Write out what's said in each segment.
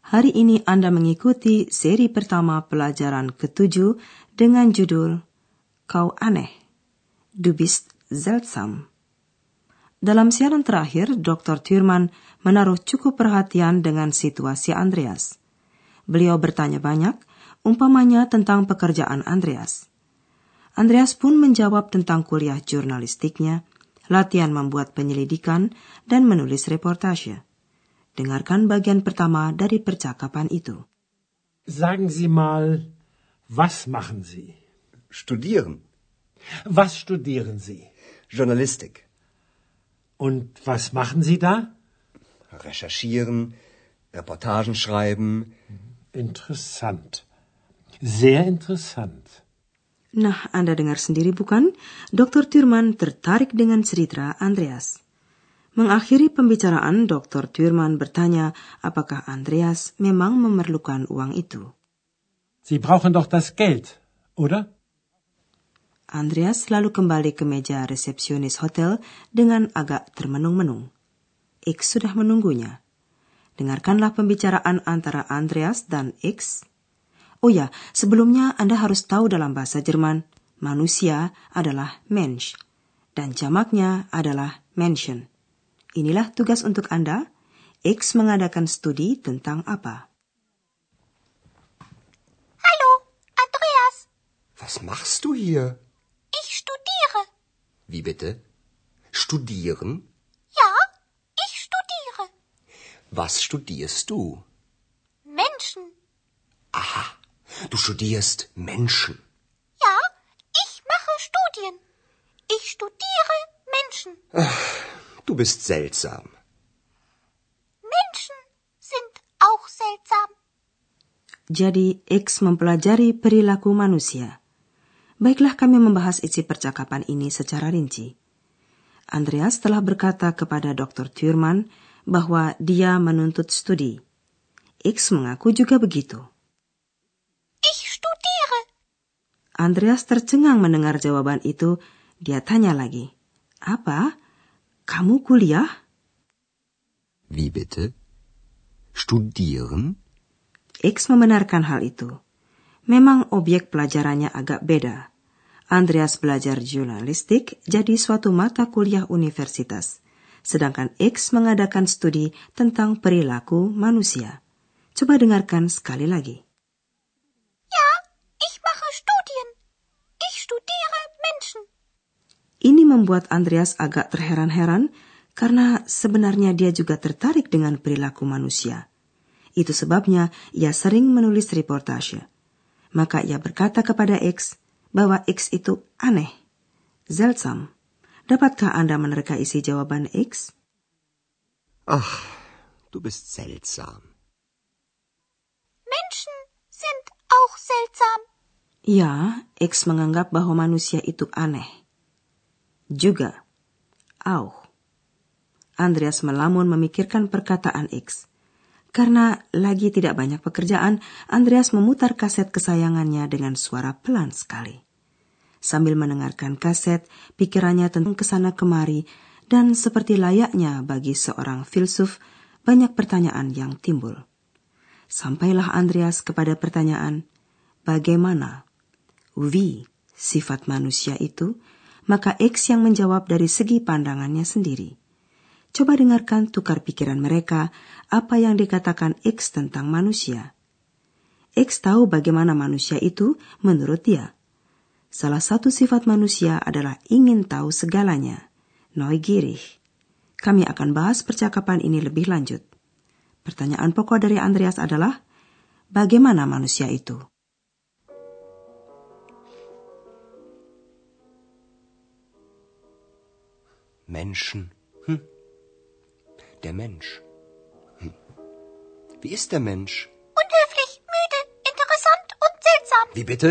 hari ini Anda mengikuti seri pertama pelajaran ketujuh dengan judul Kau Aneh. Du bist seltsam. Dalam siaran terakhir, Dr. Thurman menaruh cukup perhatian dengan situasi Andreas. Beliau bertanya banyak, umpamanya tentang pekerjaan Andreas. Andreas pun menjawab tentang kuliah jurnalistiknya, latihan membuat penyelidikan, dan menulis reportase. Dengarkan bagian pertama dari percakapan itu. Sagen Sie mal, was machen Sie? Studieren. Was studieren Sie? Journalistik. Und was machen Sie da? Recherchieren, Reportagen schreiben. Interessant. Sehr interessant. Nah, Anda dengar sendiri bukan? Dr. Thurman tertarik dengan cerita Andreas. Mengakhiri pembicaraan, Dr. Thurman bertanya apakah Andreas memang memerlukan uang itu. Sie brauchen doch das Geld, oder? Andreas lalu kembali ke meja resepsionis hotel dengan agak termenung-menung. X sudah menunggunya. Dengarkanlah pembicaraan antara Andreas dan X. Oh ya, sebelumnya Anda harus tahu dalam bahasa Jerman, manusia adalah Mensch, dan jamaknya adalah Menschen. Inilah tugas untuk Anda. X mengadakan studi tentang apa? Hallo, Andreas. Was machst du hier? Ich studiere. Wie bitte? Studieren? Ja, ich studiere. Was studierst du? Menschen. Aha, du studierst Menschen. Bist seltsam. Menschen sind auch seltsam. Jadi X mempelajari perilaku manusia. Baiklah kami membahas isi percakapan ini secara rinci. Andreas telah berkata kepada Dr. Thurman bahwa dia menuntut studi. X mengaku juga begitu. Ich studiere. Andreas tercengang mendengar jawaban itu. Dia tanya lagi, "Apa? Kamu kuliah?" Wie bitte? Studieren? X membenarkan hal itu. Memang objek pelajarannya agak beda. Andreas belajar jurnalistik jadi suatu mata kuliah universitas, sedangkan X mengadakan studi tentang perilaku manusia. Coba dengarkan sekali lagi. Ja, ich mache Studien. Ich studiere Menschen. Ini membuat Andreas agak terheran-heran karena sebenarnya dia juga tertarik dengan perilaku manusia. Itu sebabnya ia sering menulis reportase. Maka ia berkata kepada X bahwa X itu aneh, seltsam. Dapatkah Anda menerka isi jawaban X? Ach, du bist seltsam. Menschen sind auch seltsam. Ya, X menganggap bahwa manusia itu aneh. Juga, auch. Andreas melamun memikirkan perkataan X. Karena lagi tidak banyak pekerjaan, Andreas memutar kaset kesayangannya dengan suara pelan sekali. Sambil mendengarkan kaset, pikirannya tentang ke sana kemari, dan seperti layaknya bagi seorang filsuf, banyak pertanyaan yang timbul. Sampailah Andreas kepada pertanyaan, bagaimana? Wie, sifat manusia itu, maka X yang menjawab dari segi pandangannya sendiri. Coba dengarkan tukar pikiran mereka apa yang dikatakan X tentang manusia. X tahu bagaimana manusia itu menurut dia. Salah satu sifat manusia adalah ingin tahu segalanya. Neugierig. Kami akan bahas percakapan ini lebih lanjut. Pertanyaan pokok dari Andreas adalah, bagaimana manusia itu? Menschen. Hm. Der Mensch. Hm. Wie ist der Mensch? Unhöflich, müde, interessant und seltsam. Wie bitte?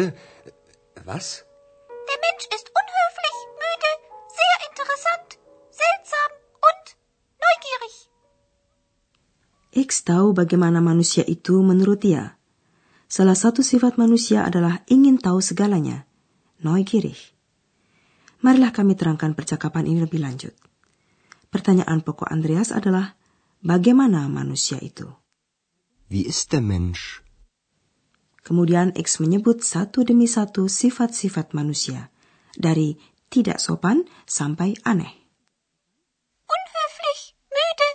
Was? Der Mensch ist unhöflich, müde, sehr interessant, seltsam und neugierig. X tahu bagaimana manusia itu menurut dia. Salah satu sifat manusia adalah ingin tahu segalanya, neugierig. Marilah kami terangkan percakapan ini lebih lanjut. Pertanyaan pokok Andreas adalah, bagaimana manusia itu? Wie ist der Mensch? Kemudian X menyebut satu demi satu sifat-sifat manusia, dari tidak sopan sampai aneh. Unhöflich, müde,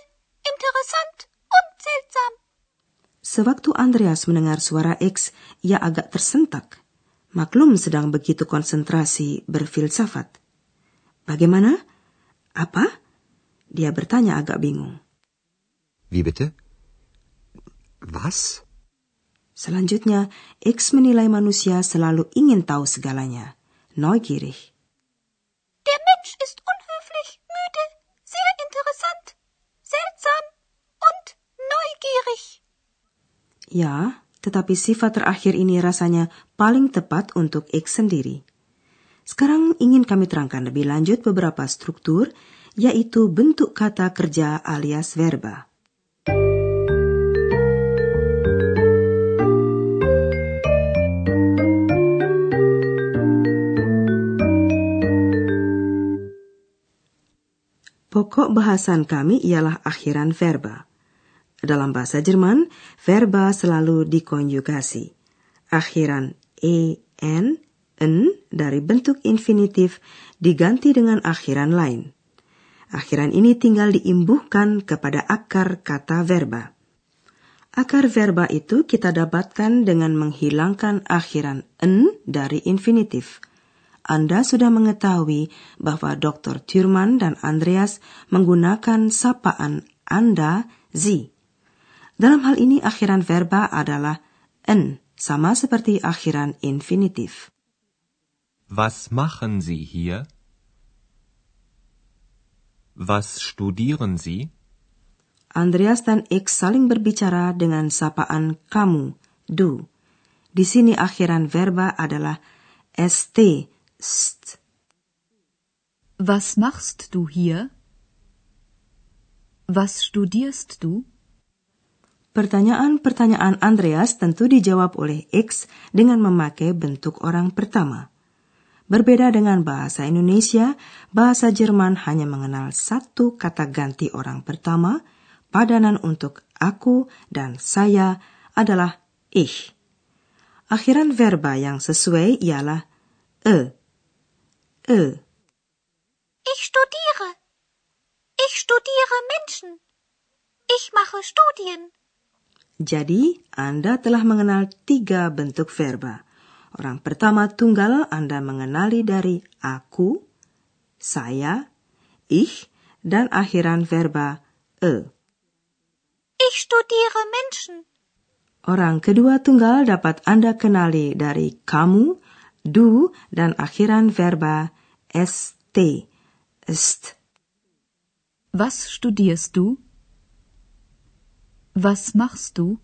interessant und seltsam. Sewaktu Andreas mendengar suara X, ia agak tersentak. Maklum sedang begitu konsentrasi berfilsafat. Bagaimana? Apa? Dia bertanya agak bingung. Wie bitte? Was? Selanjutnya, X menilai manusia selalu ingin tahu segalanya. Neugierig. Der Mensch ist unhöflich, müde, sehr interessant, seltsam und neugierig. Ya, tetapi sifat terakhir ini rasanya paling tepat untuk X sendiri. Sekarang ingin kami terangkan lebih lanjut beberapa struktur yaitu bentuk kata kerja alias verba. Pokok bahasan kami ialah akhiran verba. Dalam bahasa Jerman, verba selalu dikonjugasi. Akhiran en, en dari bentuk infinitif diganti dengan akhiran lain. Akhiran ini tinggal diimbuhkan kepada akar kata verba. Akar verba itu kita dapatkan dengan menghilangkan akhiran en dari infinitif. Anda sudah mengetahui bahwa Dr. Thurman dan Andreas menggunakan sapaan Anda, Sie. Dalam hal ini akhiran verba adalah en, sama seperti akhiran infinitif. Was machen Sie hier? Was studieren Sie? Andreas dan X saling berbicara dengan sapaan kamu, du. Di sini akhiran verba adalah st, st. Was machst du hier? Was studierst du? Pertanyaan-pertanyaan Andreas tentu dijawab oleh X dengan memakai bentuk orang pertama. Berbeda dengan bahasa Indonesia, bahasa Jerman hanya mengenal satu kata ganti orang pertama, padanan untuk aku dan saya adalah ich. Akhiran verba yang sesuai ialah e. E. Ich studiere. Ich studiere Menschen. Ich mache Studien. Jadi, Anda telah mengenal tiga bentuk verba. Orang pertama tunggal Anda mengenali dari aku, saya, ich, dan akhiran verba e. Ich studiere Menschen. Orang kedua tunggal dapat Anda kenali dari kamu, du, dan akhiran verba st, ist. Was studierst du? Was machst du?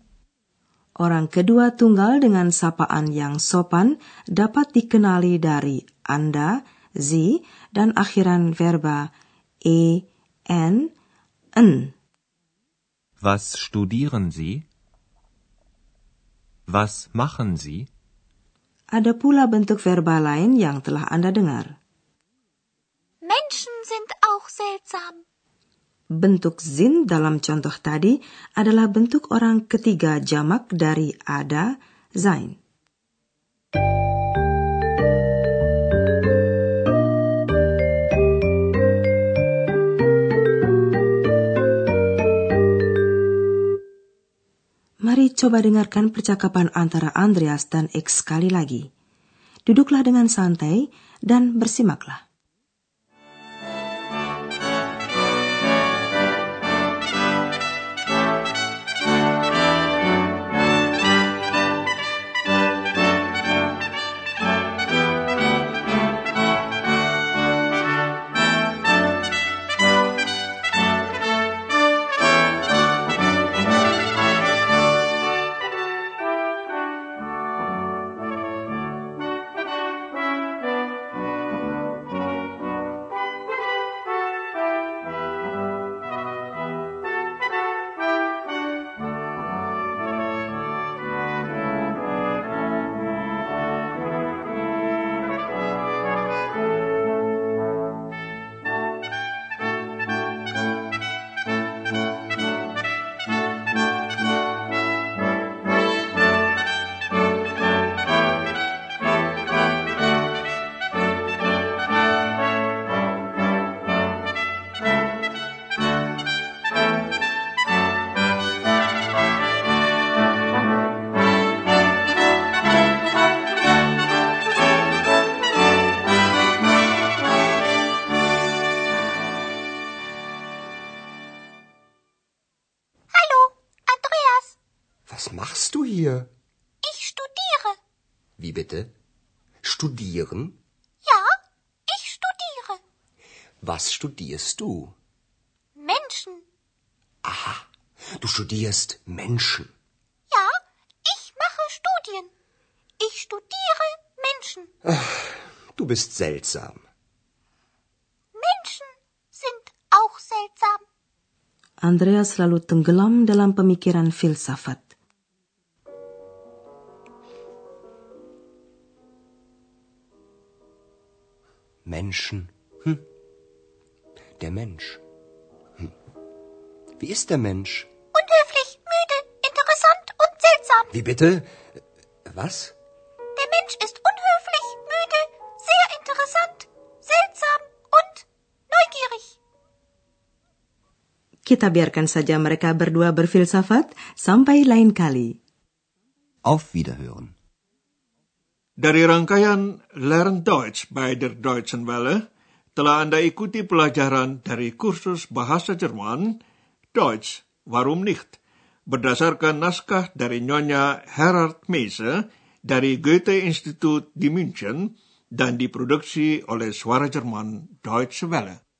Orang kedua tunggal dengan sapaan yang sopan dapat dikenali dari Anda, Sie, dan akhiran verba e, n, n. Was studieren Sie? Was machen Sie? Ada pula bentuk verba lain yang telah Anda dengar. Menschen sind auch seltsam. Bentuk zin dalam contoh tadi adalah bentuk orang ketiga jamak dari ada, sein. Mari coba dengarkan percakapan antara Andreas dan X sekali lagi. Duduklah dengan santai dan bersimaklah. Machst du hier? Ich studiere. Wie bitte? Studieren? Ja, ich studiere. Was studierst du? Menschen. Aha, du studierst Menschen. Ja, ich mache Studien. Ich studiere Menschen. Du bist seltsam. Menschen sind auch seltsam. Andreas selalu tenggelam dalam pemikiran filsafat. Menschen. Hm. Der Mensch. Hm. Wie ist der Mensch? Unhöflich, müde, interessant und seltsam. Wie bitte? Was? Der Mensch ist unhöflich, müde, sehr interessant, seltsam und neugierig. Kita biarkan saja mereka berdua berfilsafat sampai lain kali. Auf Wiederhören. Dari rangkaian Learn Deutsch bei der Deutschen Welle, telah Anda ikuti pelajaran dari kursus bahasa Jerman, Deutsch, Warum nicht? Berdasarkan naskah dari Nyonya Herard Meise dari Goethe Institut di München dan diproduksi oleh Suara Jerman Deutsche Welle.